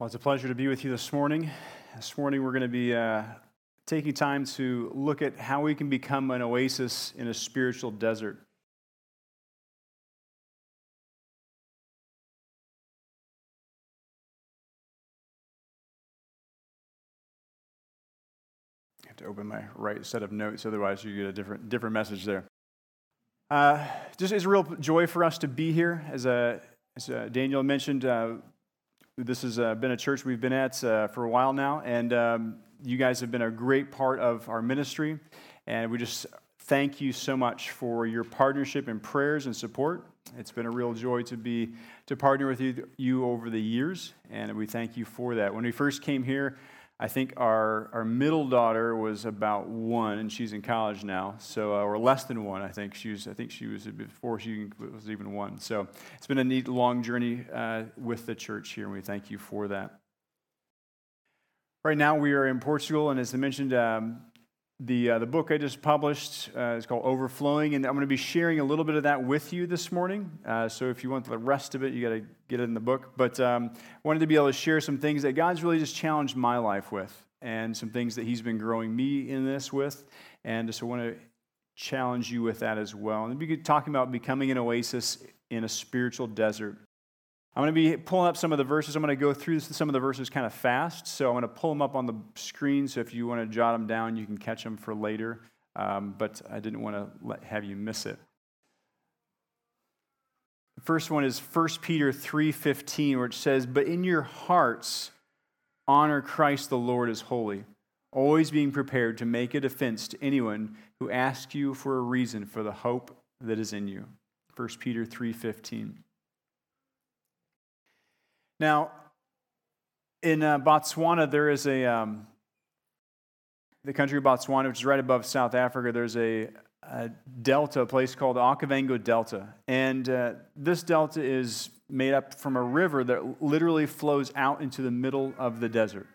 Well, it's a pleasure to be with you this morning. This morning, we're going to be uh, taking time to look at how we can become an oasis in a spiritual desert. I have to open my right set of notes, otherwise, you get a different, different message there. Uh, just it's a real joy for us to be here. As, uh, as uh, Daniel mentioned, uh, this has uh, been a church we've been at uh, for a while now, and um, you guys have been a great part of our ministry. And we just thank you so much for your partnership and prayers and support. It's been a real joy to be to partner with you, you over the years, and we thank you for that. When we first came here, I think our, our middle daughter was about one, and she's in college now, so uh, or less than one. I think she was. I think she was before she was even one. So it's been a neat, long journey uh, with the church here, and we thank you for that. Right now, we are in Portugal, and as I mentioned, um, the, uh, the book I just published uh, is called Overflowing, and I'm going to be sharing a little bit of that with you this morning. Uh, so if you want the rest of it, you got to get it in the book. But um, wanted to be able to share some things that God's really just challenged my life with, and some things that He's been growing me in this with. And so I want to challenge you with that as well. And be talking about becoming an oasis in a spiritual desert. I'm going to be pulling up some of the verses. I'm going to go through some of the verses kind of fast. So I'm going to pull them up on the screen. So if you want to jot them down, you can catch them for later. Um, but I didn't want to let, have you miss it. The first one is 1 Peter 3:15, where it says, "But in your hearts honor Christ the Lord as holy, always being prepared to make a defense to anyone who asks you for a reason for the hope that is in you." 1 Peter 3:15. Now, in uh, Botswana, there is a, um, the country of Botswana, which is right above South Africa, there's a, a delta, a place called Okavango Delta. And uh, this delta is made up from a river that literally flows out into the middle of the desert.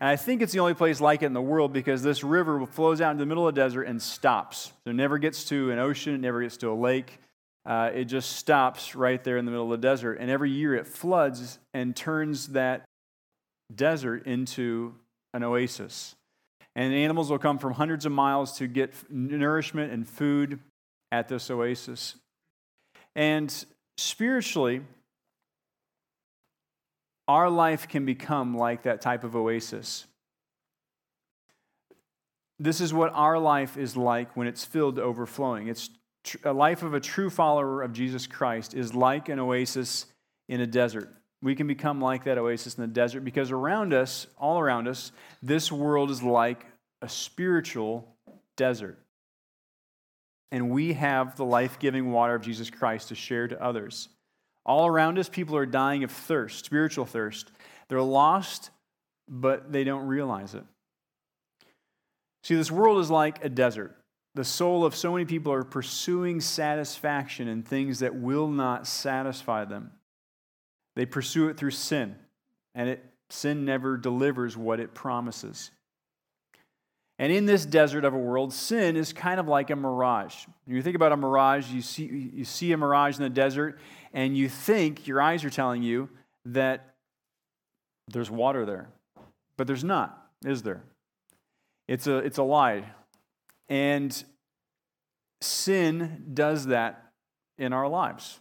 And I think it's the only place like it in the world because this river flows out into the middle of the desert and stops. So it never gets to an ocean, it never gets to a lake uh, it just stops right there in the middle of the desert. And every year it floods and turns that desert into an oasis. And animals will come from hundreds of miles to get nourishment and food at this oasis. And spiritually, our life can become like that type of oasis. This is what our life is like when it's filled to overflowing. It's a life of a true follower of Jesus Christ is like an oasis in a desert. We can become like that oasis in the desert because around us, all around us, this world is like a spiritual desert. And we have the life giving water of Jesus Christ to share to others. All around us, people are dying of thirst, spiritual thirst. They're lost, but they don't realize it. See, this world is like a desert the soul of so many people are pursuing satisfaction in things that will not satisfy them. They pursue it through sin, and it, sin never delivers what it promises. And in this desert of a world, sin is kind of like a mirage. When you think about a mirage, you see, you see a mirage in the desert, and you think, your eyes are telling you, that there's water there. But there's not, is there? It's a, it's a lie. And sin does that in our lives.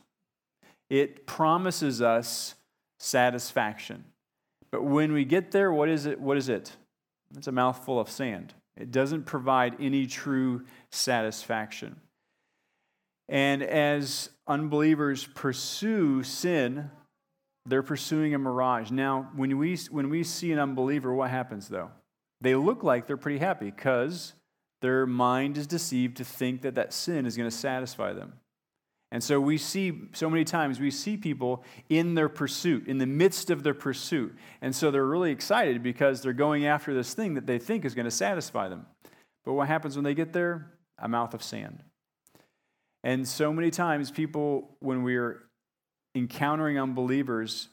It promises us satisfaction. But when we get there, what is it? What is it? It's a mouthful of sand. It doesn't provide any true satisfaction. And as unbelievers pursue sin, they're pursuing a mirage. Now, when we, when we see an unbeliever, what happens though? They look like they're pretty happy because their mind is deceived to think that that sin is going to satisfy them. And so we see, so many times, we see people in their pursuit, in the midst of their pursuit. And so they're really excited because they're going after this thing that they think is going to satisfy them. But what happens when they get there? A mouth of sand. And so many times, people, when we're encountering unbelievers,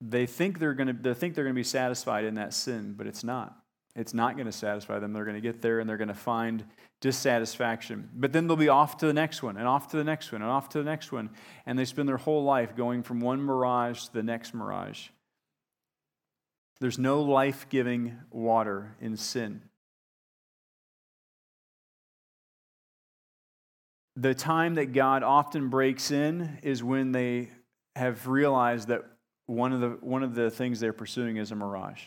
they think they're going to, they think they're going to be satisfied in that sin, but it's not. It's not going to satisfy them. They're going to get there and they're going to find dissatisfaction. But then they'll be off to the next one, and off to the next one, and off to the next one. And they spend their whole life going from one mirage to the next mirage. There's no life giving water in sin. The time that God often breaks in is when they have realized that one of the, one of the things they're pursuing is a mirage.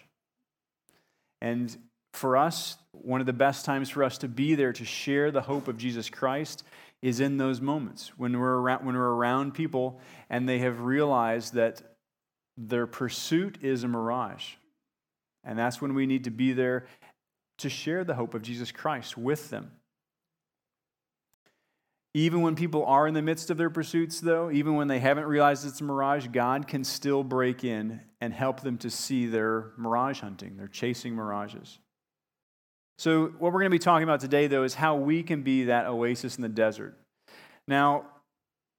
And for us, one of the best times for us to be there to share the hope of Jesus Christ is in those moments when we're around, when we're around people and they have realized that their pursuit is a mirage. And that's when we need to be there to share the hope of Jesus Christ with them. Even when people are in the midst of their pursuits, though, even when they haven't realized it's a mirage, God can still break in and help them to see their mirage hunting, their chasing mirages. So, what we're going to be talking about today, though, is how we can be that oasis in the desert. Now,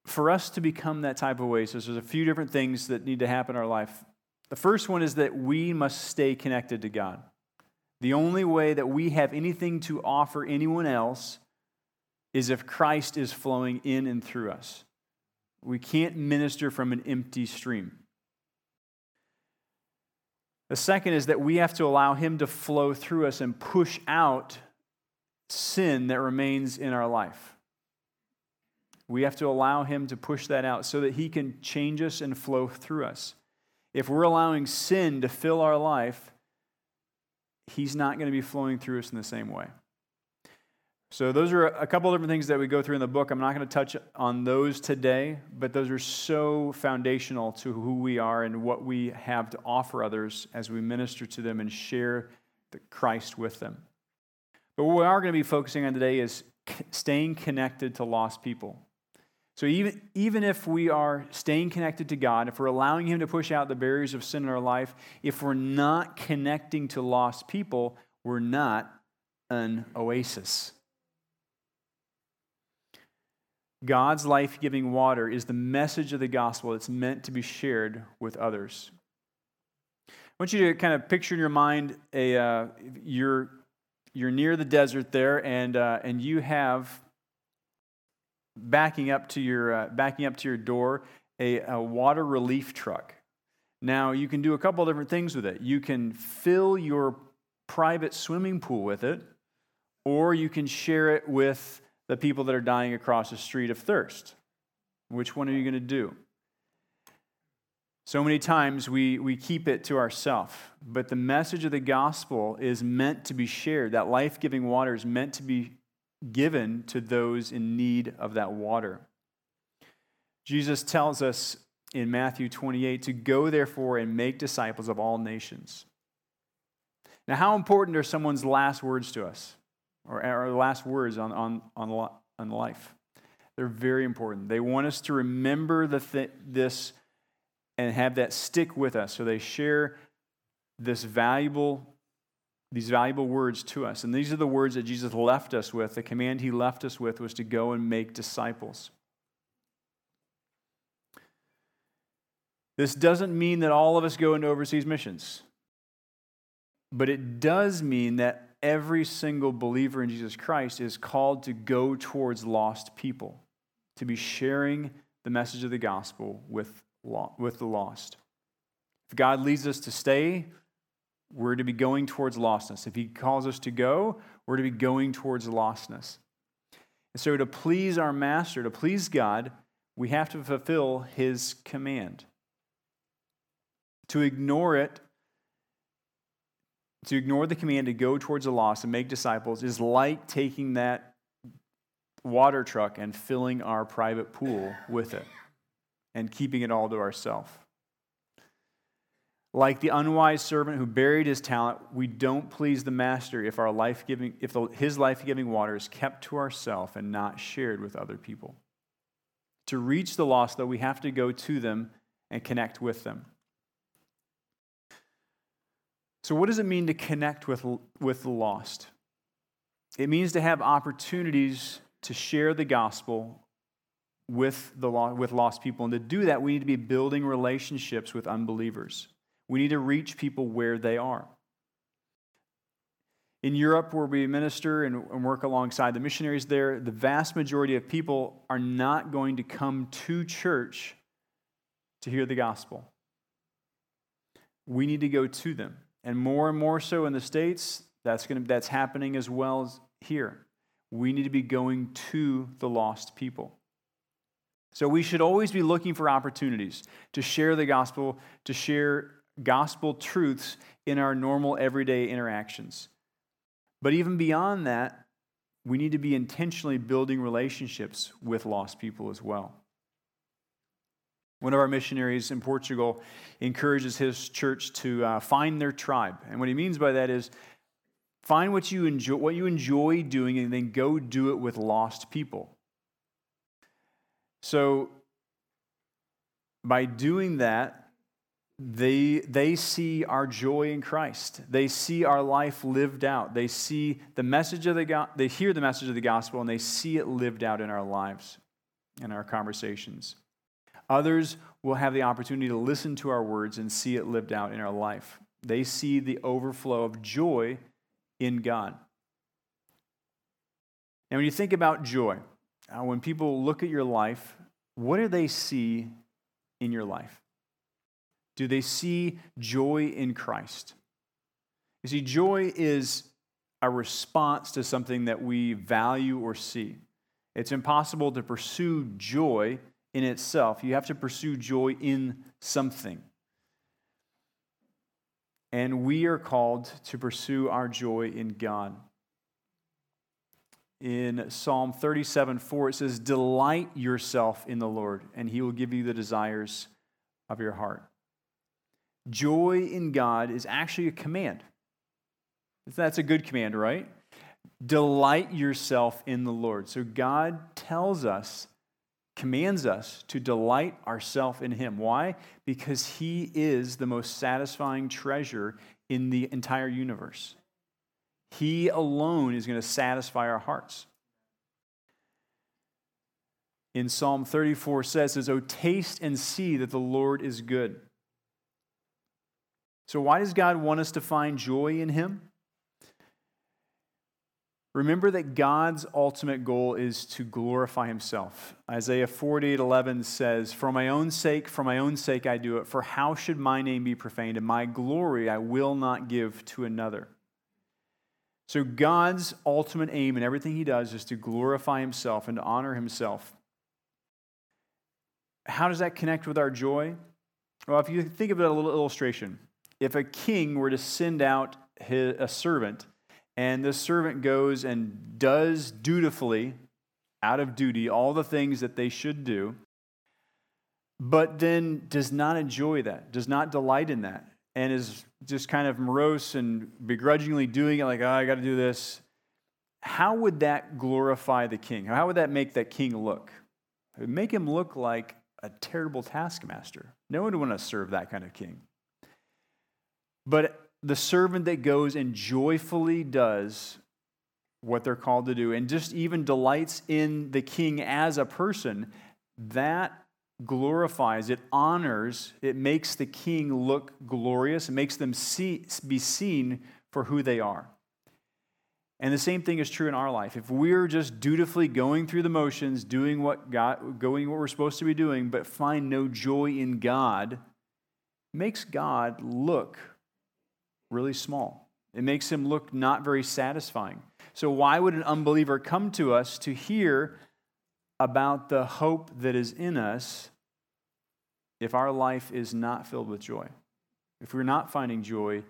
for us to become that type of oasis, there's a few different things that need to happen in our life. The first one is that we must stay connected to God. The only way that we have anything to offer anyone else is if Christ is flowing in and through us. We can't minister from an empty stream. The second is that we have to allow Him to flow through us and push out sin that remains in our life. We have to allow Him to push that out so that He can change us and flow through us. If we're allowing sin to fill our life, He's not going to be flowing through us in the same way. So, those are a couple different things that we go through in the book. I'm not going to touch on those today, but those are so foundational to who we are and what we have to offer others as we minister to them and share the Christ with them. But what we are going to be focusing on today is staying connected to lost people. So, even, even if we are staying connected to God, if we're allowing Him to push out the barriers of sin in our life, if we're not connecting to lost people, we're not an oasis. God's life giving water is the message of the gospel that's meant to be shared with others. I want you to kind of picture in your mind a, uh, you're, you're near the desert there, and, uh, and you have backing up to your, uh, backing up to your door a, a water relief truck. Now, you can do a couple different things with it. You can fill your private swimming pool with it, or you can share it with the people that are dying across the street of thirst? Which one are you going to do? So many times we, we keep it to ourselves, but the message of the gospel is meant to be shared. That life giving water is meant to be given to those in need of that water. Jesus tells us in Matthew 28 to go, therefore, and make disciples of all nations. Now, how important are someone's last words to us? Or our last words on, on, on, on life. They're very important. They want us to remember the th- this and have that stick with us. So they share this valuable, these valuable words to us. And these are the words that Jesus left us with. The command he left us with was to go and make disciples. This doesn't mean that all of us go into overseas missions, but it does mean that every single believer in Jesus Christ is called to go towards lost people, to be sharing the message of the gospel with, with the lost. If God leads us to stay, we're to be going towards lostness. If He calls us to go, we're to be going towards lostness. And so, to please our Master, to please God, we have to fulfill His command. To ignore it to ignore the command to go towards the lost and make disciples is like taking that water truck and filling our private pool with it and keeping it all to ourselves. Like the unwise servant who buried his talent, we don't please the master if our life-giving if the, his life-giving water is kept to ourselves and not shared with other people. To reach the lost though, we have to go to them and connect with them. So, what does it mean to connect with, with the lost? It means to have opportunities to share the gospel with, the, with lost people. And to do that, we need to be building relationships with unbelievers. We need to reach people where they are. In Europe, where we minister and work alongside the missionaries there, the vast majority of people are not going to come to church to hear the gospel. We need to go to them. And more and more so in the States, that's, gonna, that's happening as well as here. We need to be going to the lost people. So we should always be looking for opportunities to share the gospel, to share gospel truths in our normal everyday interactions. But even beyond that, we need to be intentionally building relationships with lost people as well. One of our missionaries in Portugal encourages his church to uh, find their tribe. And what he means by that is find what you enjoy, what you enjoy doing and then go do it with lost people. So by doing that, they, they see our joy in Christ. They see our life lived out. They see the message of the they hear the message of the gospel and they see it lived out in our lives, in our conversations. Others will have the opportunity to listen to our words and see it lived out in our life. They see the overflow of joy in God. And when you think about joy, uh, when people look at your life, what do they see in your life? Do they see joy in Christ? You see, joy is a response to something that we value or see. It's impossible to pursue joy in itself. You have to pursue joy in something. And we are called to pursue our joy in God. In Psalm 37 4, it says, Delight yourself in the Lord, and he will give you the desires of your heart. Joy in God is actually a command. That's a good command, right? Delight yourself in the Lord. So God tells us, commands us to delight ourselves in Him. Why? Because He is the most satisfying treasure in the entire universe. He alone is going to satisfy our hearts. In Psalm 34 says, says, Oh, taste and see that the Lord is good. So, why does God want us to find joy in Him? Remember that God's ultimate goal is to glorify Himself. Isaiah 48 11 says, For my own sake, for my own sake I do it, for how should my name be profaned? And my glory I will not give to another. So, God's ultimate aim in everything He does is to glorify Himself and to honor Himself. How does that connect with our joy? Well, if you think of it a little illustration, if a king were to send out his, a servant, and this servant goes and does dutifully, out of duty, all the things that they should do, but then does not enjoy that, does not delight in that, and is just kind of morose and begrudgingly doing it like, oh, I got to do this, how would that glorify the king? How would that make that king look? It would make him look like a terrible taskmaster. No one would want to serve that kind of king. But the servant that goes and joyfully does what they're called to do and just even delights in the king as a person, that glorifies, it honors, it makes the king look glorious, it makes them see, be seen for who they are. And the same thing is true in our life. If we're just dutifully going through the motions, doing what God, going what we're supposed to be doing, but find no joy in God, makes God look really small. It makes him look not very satisfying. So, why would an unbeliever come to us to hear about the hope that is in us if our life is not filled with joy? If we're not finding joy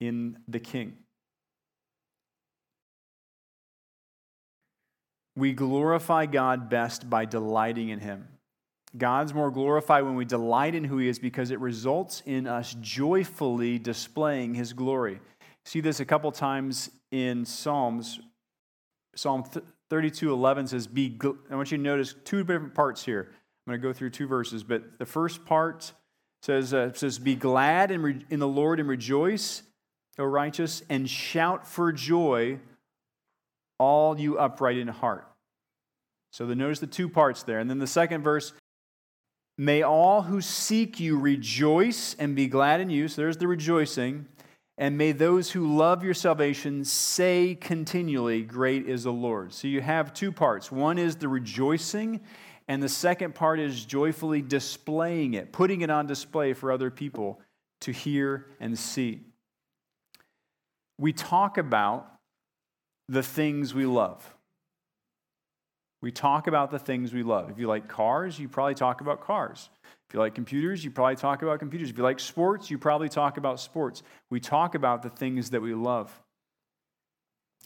in the King? We glorify God best by delighting in Him. God's more glorified when we delight in who He is because it results in us joyfully displaying His glory. See this a couple times in Psalms. Psalm 32 11 says, Be gl-. I want you to notice two different parts here. I'm going to go through two verses, but the first part says, uh, says Be glad in, re- in the Lord and rejoice, O righteous, and shout for joy, all you upright in heart. So the, notice the two parts there. And then the second verse May all who seek you rejoice and be glad in you. So there's the rejoicing. And may those who love your salvation say continually, Great is the Lord. So you have two parts. One is the rejoicing, and the second part is joyfully displaying it, putting it on display for other people to hear and see. we talk about the things we love. We talk about the things we love. If you like cars, you probably talk about cars. If you like computers, you probably talk about computers. If you like sports, you probably talk about sports. We talk about the things that we love.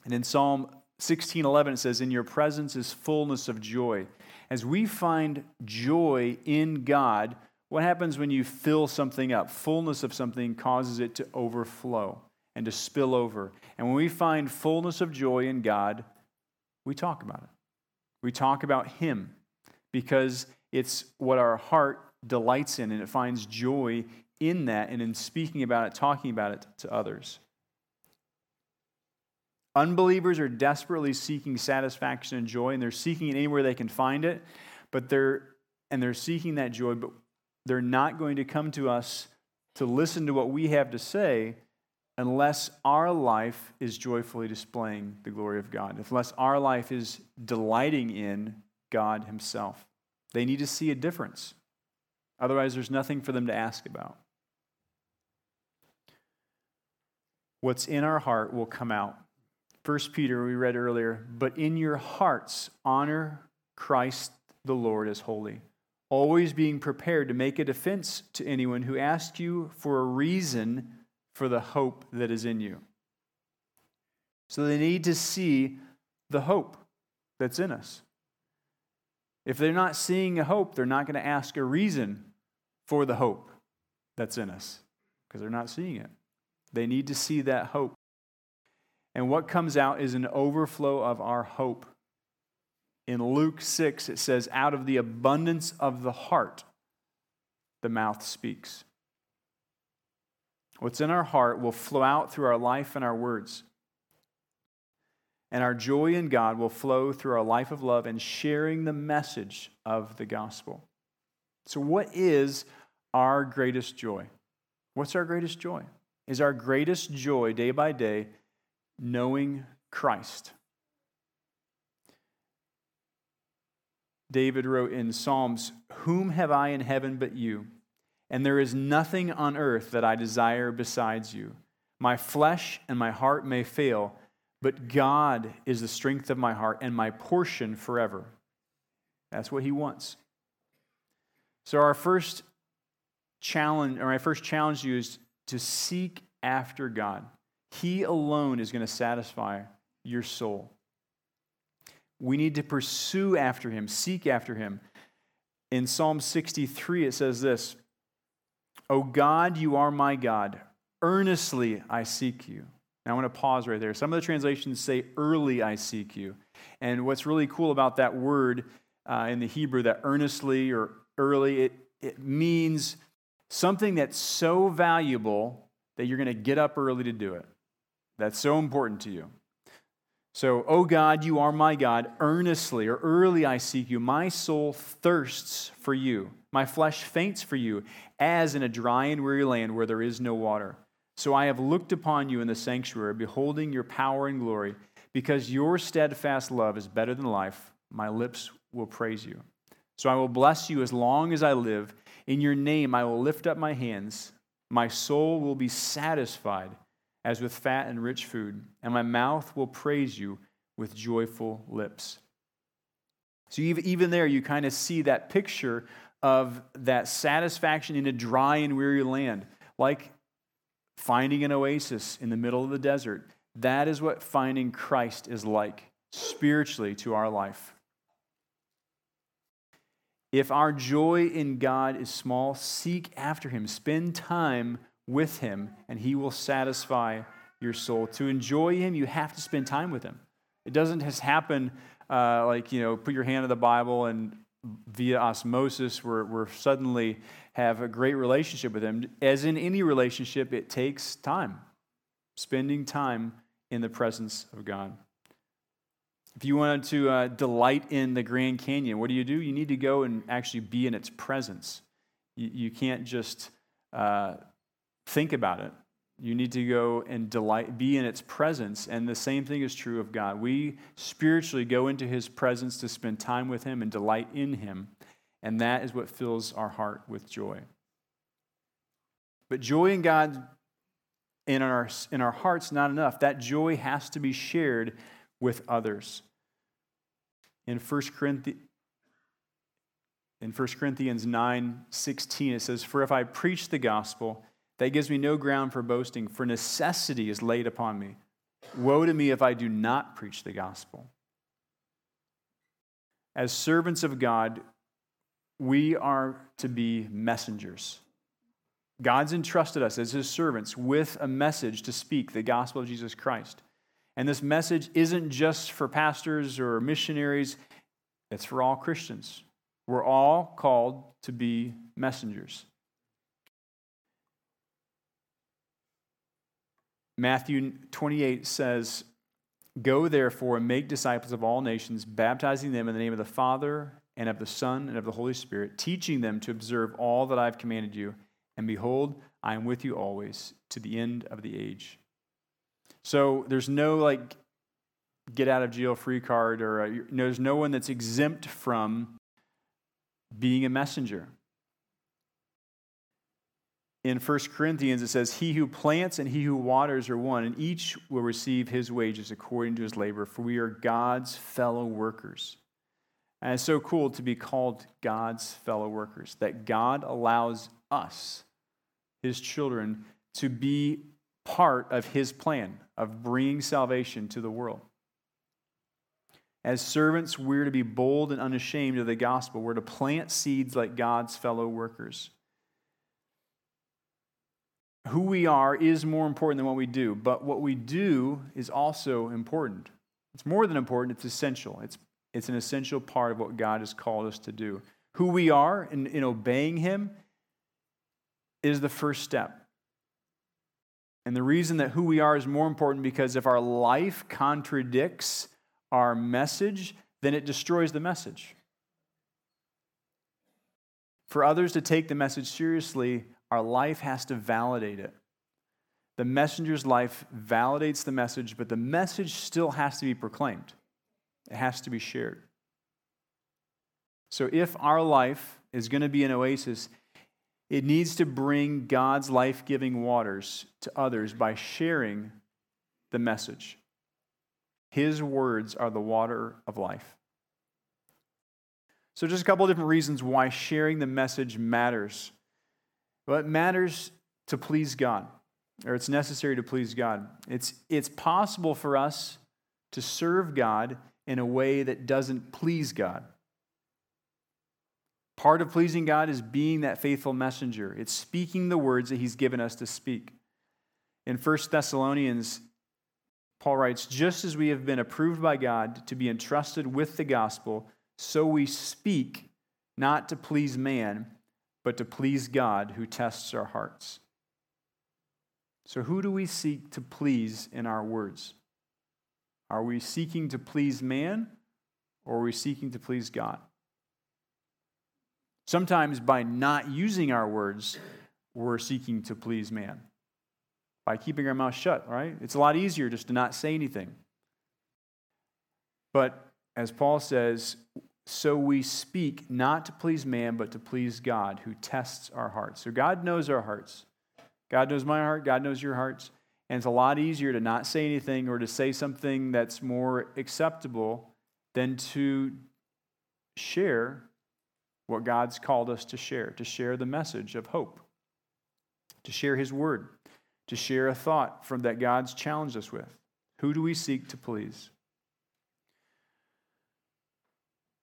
And in Psalm 16:11 it says in your presence is fullness of joy. As we find joy in God, what happens when you fill something up? Fullness of something causes it to overflow and to spill over. And when we find fullness of joy in God, we talk about it. We talk about Him because it's what our heart delights in and it finds joy in that and in speaking about it, talking about it to others. Unbelievers are desperately seeking satisfaction and joy, and they're seeking it anywhere they can find it, but they're and they're seeking that joy, but they're not going to come to us to listen to what we have to say unless our life is joyfully displaying the glory of God, unless our life is delighting in God Himself. They need to see a difference. Otherwise, there's nothing for them to ask about. What's in our heart will come out. First Peter, we read earlier, but in your hearts, honor Christ the Lord as holy, always being prepared to make a defense to anyone who asks you for a reason for the hope that is in you. So they need to see the hope that's in us. If they're not seeing a hope, they're not going to ask a reason for the hope that's in us because they're not seeing it. They need to see that hope. And what comes out is an overflow of our hope. In Luke 6, it says, Out of the abundance of the heart, the mouth speaks. What's in our heart will flow out through our life and our words. And our joy in God will flow through our life of love and sharing the message of the gospel. So, what is our greatest joy? What's our greatest joy? Is our greatest joy day by day knowing Christ? David wrote in Psalms, Whom have I in heaven but you? And there is nothing on earth that I desire besides you. My flesh and my heart may fail, but God is the strength of my heart and my portion forever. That's what he wants. So, our first challenge, or my first challenge to you is to seek after God. He alone is going to satisfy your soul. We need to pursue after him, seek after him. In Psalm 63, it says this O God, you are my God. Earnestly I seek you. Now I want to pause right there. Some of the translations say, Early I seek you. And what's really cool about that word uh, in the Hebrew, that earnestly or early, it, it means something that's so valuable that you're going to get up early to do it. That's so important to you. So, oh God, you are my God. Earnestly or early I seek you. My soul thirsts for you. My flesh faints for you, as in a dry and weary land where there is no water. So I have looked upon you in the sanctuary, beholding your power and glory. Because your steadfast love is better than life, my lips will praise you. So I will bless you as long as I live. In your name I will lift up my hands. My soul will be satisfied as with fat and rich food, and my mouth will praise you with joyful lips. So, even there, you kind of see that picture of that satisfaction in a dry and weary land, like finding an oasis in the middle of the desert. That is what finding Christ is like spiritually to our life. If our joy in God is small, seek after Him. Spend time with Him, and He will satisfy your soul. To enjoy Him, you have to spend time with Him. It doesn't just happen uh, like, you know, put your hand on the Bible and via osmosis, we're, we're suddenly have a great relationship with Him. As in any relationship, it takes time, spending time in the presence of God. If you wanted to uh, delight in the Grand Canyon, what do you do? You need to go and actually be in its presence. You, you can't just uh, think about it. You need to go and delight, be in its presence. And the same thing is true of God. We spiritually go into his presence to spend time with him and delight in him. And that is what fills our heart with joy. But joy in God in our, in our hearts not enough. That joy has to be shared with others. In 1 Corinthians, in 1 Corinthians 9 16, it says, For if I preach the gospel, that gives me no ground for boasting, for necessity is laid upon me. Woe to me if I do not preach the gospel. As servants of God, we are to be messengers. God's entrusted us as his servants with a message to speak the gospel of Jesus Christ. And this message isn't just for pastors or missionaries, it's for all Christians. We're all called to be messengers. Matthew 28 says, Go therefore and make disciples of all nations, baptizing them in the name of the Father and of the Son and of the Holy Spirit, teaching them to observe all that I've commanded you. And behold, I am with you always to the end of the age. So there's no like get out of jail free card, or uh, there's no one that's exempt from being a messenger. In 1 Corinthians, it says, He who plants and he who waters are one, and each will receive his wages according to his labor, for we are God's fellow workers. And it's so cool to be called God's fellow workers, that God allows us, his children, to be part of his plan of bringing salvation to the world. As servants, we're to be bold and unashamed of the gospel. We're to plant seeds like God's fellow workers. Who we are is more important than what we do, but what we do is also important. It's more than important, it's essential. It's, it's an essential part of what God has called us to do. Who we are in, in obeying Him is the first step. And the reason that who we are is more important because if our life contradicts our message, then it destroys the message. For others to take the message seriously, our life has to validate it. The messenger's life validates the message, but the message still has to be proclaimed, it has to be shared. So if our life is going to be an oasis, it needs to bring God's life giving waters to others by sharing the message. His words are the water of life. So, just a couple of different reasons why sharing the message matters. Well, it matters to please God, or it's necessary to please God. It's, it's possible for us to serve God in a way that doesn't please God. Part of pleasing God is being that faithful messenger. It's speaking the words that He's given us to speak. In 1 Thessalonians Paul writes, just as we have been approved by God to be entrusted with the gospel, so we speak not to please man, but to please God who tests our hearts. So, who do we seek to please in our words? Are we seeking to please man or are we seeking to please God? Sometimes by not using our words, we're seeking to please man by keeping our mouth shut, right? It's a lot easier just to not say anything. But as Paul says, so we speak not to please man, but to please God who tests our hearts. So God knows our hearts. God knows my heart, God knows your hearts. And it's a lot easier to not say anything or to say something that's more acceptable than to share what God's called us to share, to share the message of hope, to share His word to share a thought from that God's challenged us with. Who do we seek to please?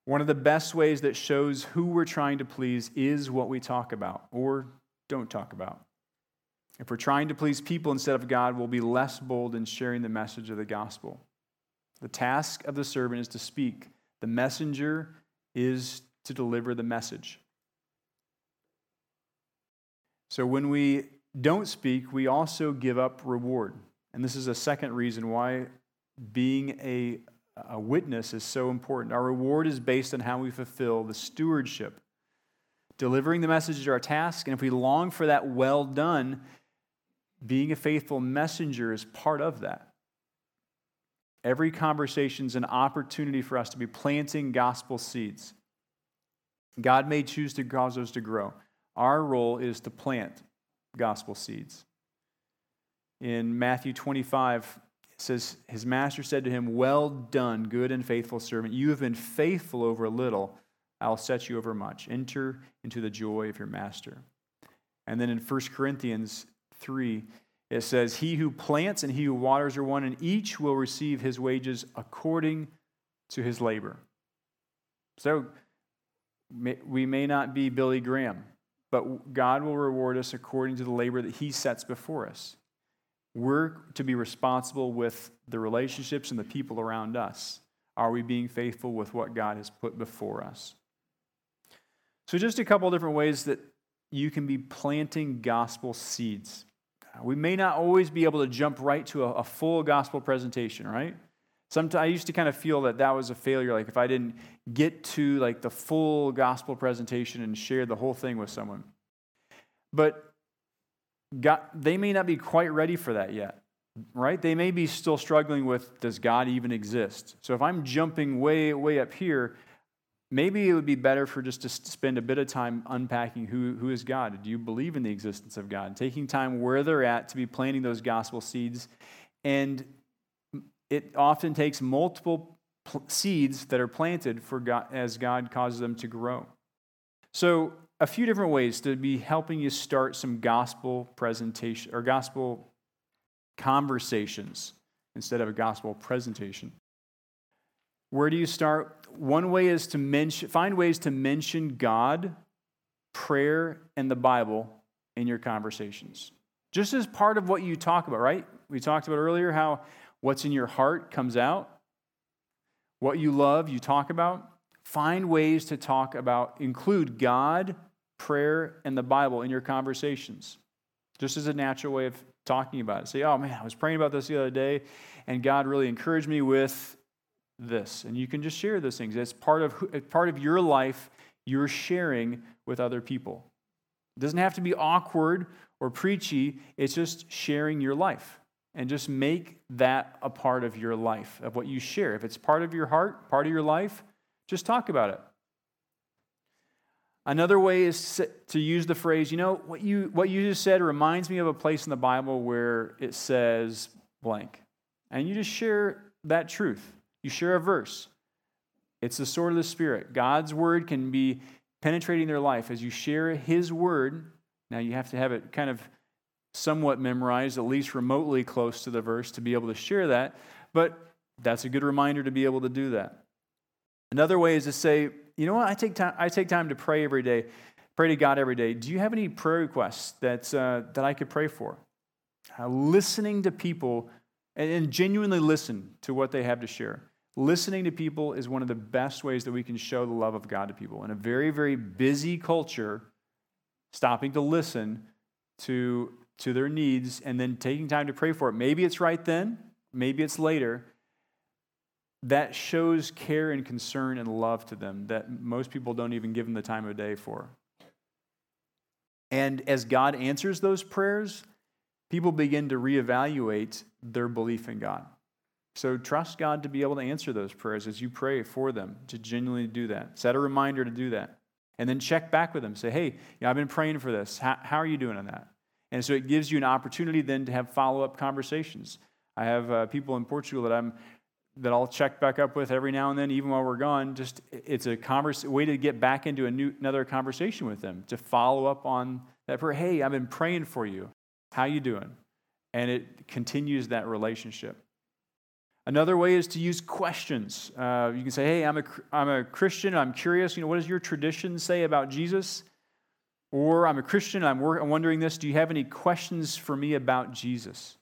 One of the best ways that shows who we're trying to please is what we talk about or don't talk about. If we're trying to please people instead of God, we'll be less bold in sharing the message of the gospel. The task of the servant is to speak, the messenger is to deliver the message. So when we don't speak, we also give up reward. And this is a second reason why being a, a witness is so important. Our reward is based on how we fulfill the stewardship. Delivering the message is our task, and if we long for that well done, being a faithful messenger is part of that. Every conversation is an opportunity for us to be planting gospel seeds. God may choose to cause those to grow. Our role is to plant gospel seeds. In Matthew 25, says, His master said to him, Well done, good and faithful servant. You have been faithful over a little. I'll set you over much. Enter into the joy of your master. And then in 1 Corinthians 3, it says, He who plants and he who waters are one, and each will receive his wages according to his labor. So we may not be Billy Graham, but God will reward us according to the labor that he sets before us. We're to be responsible with the relationships and the people around us. Are we being faithful with what God has put before us? So, just a couple different ways that you can be planting gospel seeds. Uh, we may not always be able to jump right to a, a full gospel presentation, right? Sometimes I used to kind of feel that that was a failure. Like if I didn't get to like the full gospel presentation and share the whole thing with someone, but God, they may not be quite ready for that yet, right? They may be still struggling with does God even exist? So if I'm jumping way way up here, maybe it would be better for just to spend a bit of time unpacking who, who is God. Do you believe in the existence of God? Taking time where they're at to be planting those gospel seeds. And it often takes multiple pl- seeds that are planted for God, as God causes them to grow. So, a few different ways to be helping you start some gospel presentation or gospel conversations instead of a gospel presentation. Where do you start? One way is to mention, find ways to mention God, prayer, and the Bible in your conversations. Just as part of what you talk about, right? We talked about earlier how what's in your heart comes out. What you love, you talk about. Find ways to talk about, include God, prayer, and the Bible in your conversations, just as a natural way of talking about it. Say, oh man, I was praying about this the other day, and God really encouraged me with this. And you can just share those things. It's part of, part of your life you're sharing with other people. It doesn't have to be awkward or preachy, it's just sharing your life. And just make that a part of your life, of what you share. If it's part of your heart, part of your life, just talk about it. Another way is to use the phrase, you know, what you, what you just said reminds me of a place in the Bible where it says blank. And you just share that truth. You share a verse. It's the sword of the Spirit. God's word can be penetrating their life as you share His word. Now, you have to have it kind of somewhat memorized, at least remotely close to the verse, to be able to share that. But that's a good reminder to be able to do that. Another way is to say, you know what, I take time, I take time to pray every day, pray to God every day. Do you have any prayer requests that, uh, that I could pray for? Uh, listening to people and, and genuinely listen to what they have to share. Listening to people is one of the best ways that we can show the love of God to people. In a very, very busy culture, stopping to listen to, to their needs and then taking time to pray for it. Maybe it's right then, maybe it's later. That shows care and concern and love to them that most people don't even give them the time of day for. And as God answers those prayers, people begin to reevaluate their belief in God. So trust God to be able to answer those prayers as you pray for them, to genuinely do that. Set a reminder to do that. And then check back with them. Say, hey, you know, I've been praying for this. How, how, are you doing on that? And so it gives you an opportunity then to have follow up conversations. I have uh, people in Portugal that I'm that I'll check back up with every now and then, even while we're gone. Just it's a converse, way to get back into a new, another conversation with them to follow up on that prayer. Hey, I've been praying for you. How you doing? and it continues that relationship. Another way is to use questions. Uh, you can say, hey, I'm a, I'm a Christian, I'm curious, you know, what does your tradition say about Jesus? Or I'm a Christian, I'm, I'm wondering this, do you have any questions for me about Jesus?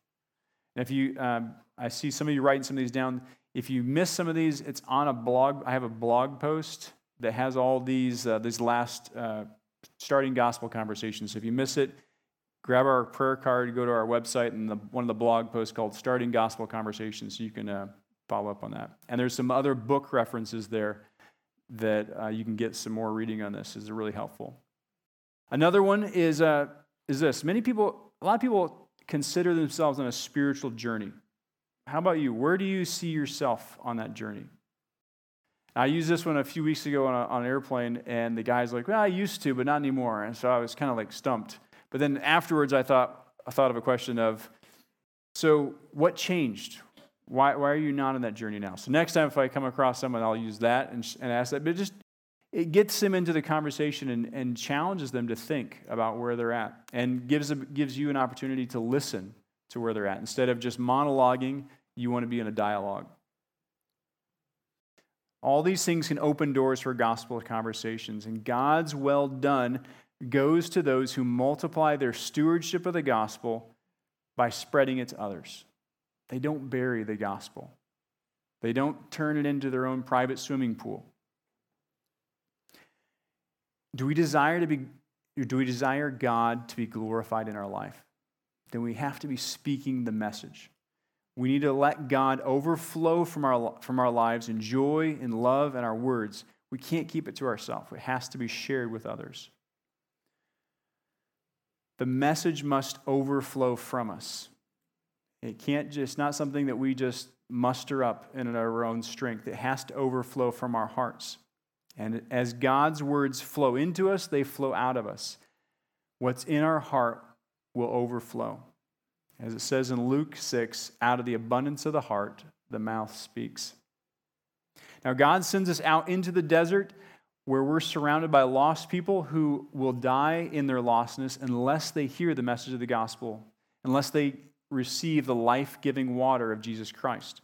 And if you, um, I see some of you writing some of these down. If you miss some of these, it's on a blog. I have a blog post that has all these, uh, these last uh, starting gospel conversations. So if you miss it, grab our prayer card, go to our website, and the, one of the blog posts called Starting Gospel Conversations. So you can uh, follow up on that. And there's some other book references there that uh, you can get some more reading on this. is really helpful. Another one is, uh, is this. Many people, a lot of people consider themselves on a spiritual journey. How about you? Where do you see yourself on that journey? I used this one a few weeks ago on, a, on an airplane, and the guy's like, well, I used to, but not anymore. And so I was kind of like stumped. But then afterwards, I thought, I thought of a question of, So, what changed? Why, why are you not on that journey now? So, next time if I come across someone, I'll use that and, and ask that. But just it gets them into the conversation and, and challenges them to think about where they're at and gives, them, gives you an opportunity to listen to where they're at. Instead of just monologuing, you want to be in a dialogue. All these things can open doors for gospel conversations, and God's well done goes to those who multiply their stewardship of the gospel by spreading it to others. They don't bury the gospel, they don't turn it into their own private swimming pool. Do we desire to be do we desire God to be glorified in our life? Then we have to be speaking the message. We need to let God overflow from our, from our lives in joy, and love, and our words. We can't keep it to ourselves. It has to be shared with others. The message must overflow from us. It can't just, not something that we just muster up in our own strength. It has to overflow from our hearts. And as God's words flow into us, they flow out of us. What's in our heart will overflow. As it says in Luke 6, out of the abundance of the heart, the mouth speaks. Now, God sends us out into the desert where we're surrounded by lost people who will die in their lostness unless they hear the message of the gospel, unless they receive the life giving water of Jesus Christ.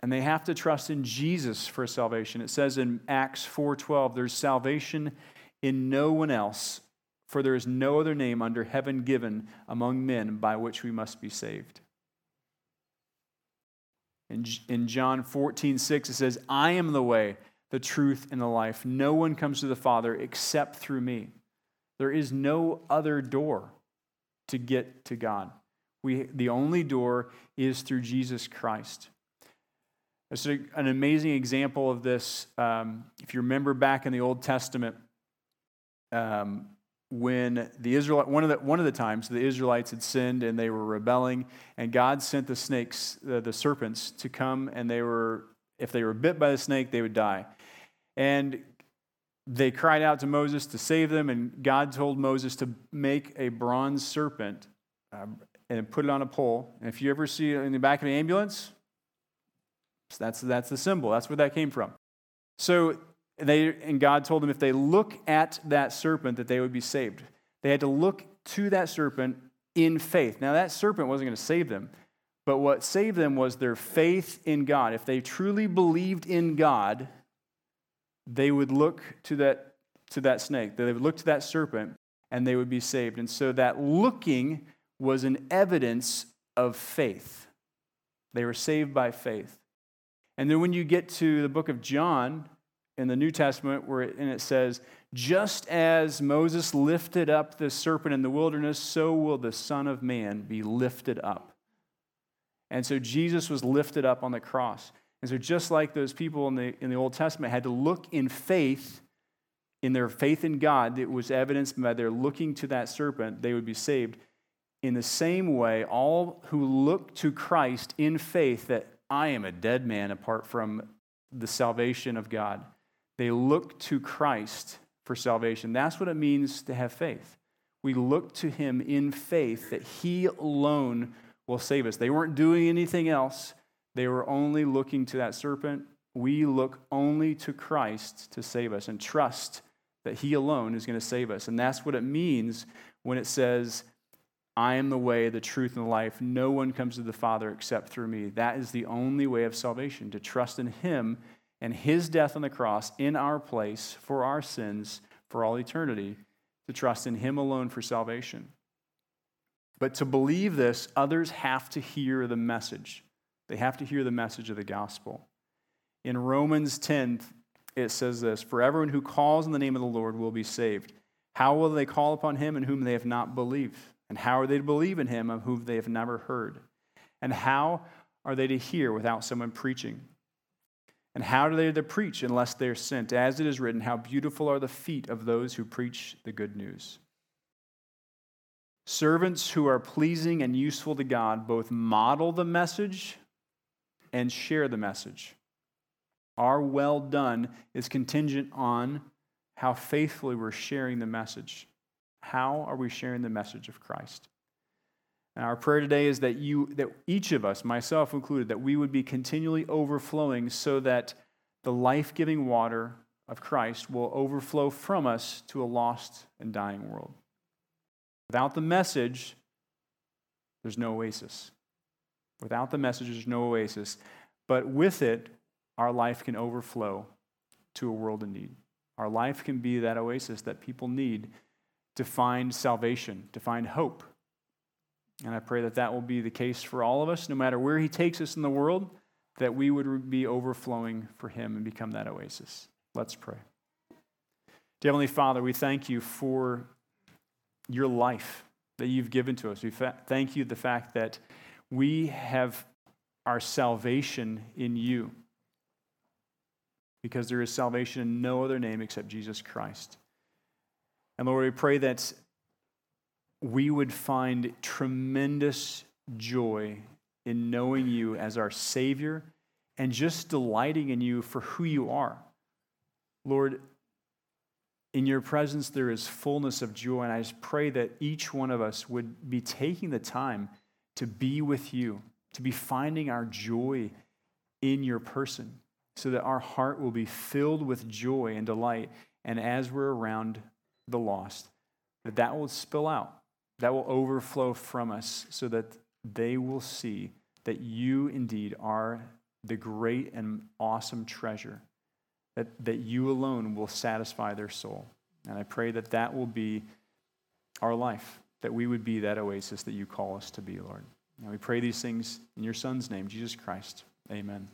And they have to trust in Jesus for salvation. It says in Acts 4:12, there's salvation in no one else, for there is no other name under heaven given among men by which we must be saved. In, in John 14, 6, it says, I am the way, the truth, and the life. No one comes to the Father except through me. There is no other door to get to God. We, the only door is through Jesus Christ. It's an amazing example of this. Um, if you remember back in the Old Testament, um, when the Israel one of the one of the times the Israelites had sinned and they were rebelling, and God sent the snakes, uh, the serpents, to come, and they were if they were bit by the snake, they would die. And they cried out to Moses to save them, and God told Moses to make a bronze serpent uh, and put it on a pole. And if you ever see it in the back of an ambulance, that's, that's the symbol. That's where that came from. So they, and God told them if they look at that serpent, that they would be saved. They had to look to that serpent in faith. Now, that serpent wasn't going to save them, but what saved them was their faith in God. If they truly believed in God, they would look to that, to that snake, they would look to that serpent, and they would be saved. And so that looking was an evidence of faith. They were saved by faith. And then when you get to the book of John in the New Testament, where it, and it says, just as Moses lifted up the serpent in the wilderness, so will the Son of Man be lifted up. And so Jesus was lifted up on the cross. And so, just like those people in the, in the Old Testament had to look in faith, in their faith in God, that was evidenced by their looking to that serpent, they would be saved. In the same way, all who look to Christ in faith, that I am a dead man apart from the salvation of God, they look to Christ for salvation. That's what it means to have faith. We look to him in faith that he alone will save us. They weren't doing anything else, they were only looking to that serpent. We look only to Christ to save us and trust that he alone is going to save us. And that's what it means when it says, I am the way, the truth, and the life. No one comes to the Father except through me. That is the only way of salvation, to trust in him and his death on the cross in our place for our sins for all eternity, to trust in him alone for salvation. But to believe this, others have to hear the message. They have to hear the message of the gospel. In Romans 10, it says this For everyone who calls in the name of the Lord will be saved. How will they call upon him in whom they have not believed? And how are they to believe in him of whom they have never heard? And how are they to hear without someone preaching? And how do they to preach unless they are sent? As it is written, how beautiful are the feet of those who preach the good news. Servants who are pleasing and useful to God both model the message and share the message. Our well done is contingent on how faithfully we're sharing the message. How are we sharing the message of Christ? And our prayer today is that you, that each of us, myself included, that we would be continually overflowing so that the life giving water of Christ will overflow from us to a lost and dying world. Without the message, there's no oasis. Without the message, there's no oasis. But with it, our life can overflow to a world in need. Our life can be that oasis that people need to find salvation, to find hope. And I pray that that will be the case for all of us, no matter where He takes us in the world, that we would be overflowing for Him and become that oasis. Let's pray. Dear Heavenly Father, we thank you for your life that you've given to us. We fa- thank you the fact that we have our salvation in you because there is salvation in no other name except Jesus Christ. And Lord, we pray that we would find tremendous joy in knowing you as our Savior and just delighting in you for who you are. Lord, in your presence there is fullness of joy, and I just pray that each one of us would be taking the time to be with you, to be finding our joy in your person so that our heart will be filled with joy and delight. And as we're around the lost, that that will spill out, that will overflow from us so that they will see that you indeed are the great and awesome treasure, that, that you alone will satisfy their soul. And I pray that that will be our life, that we would be that oasis that you call us to be, Lord. And we pray these things in your Son's name, Jesus Christ. Amen.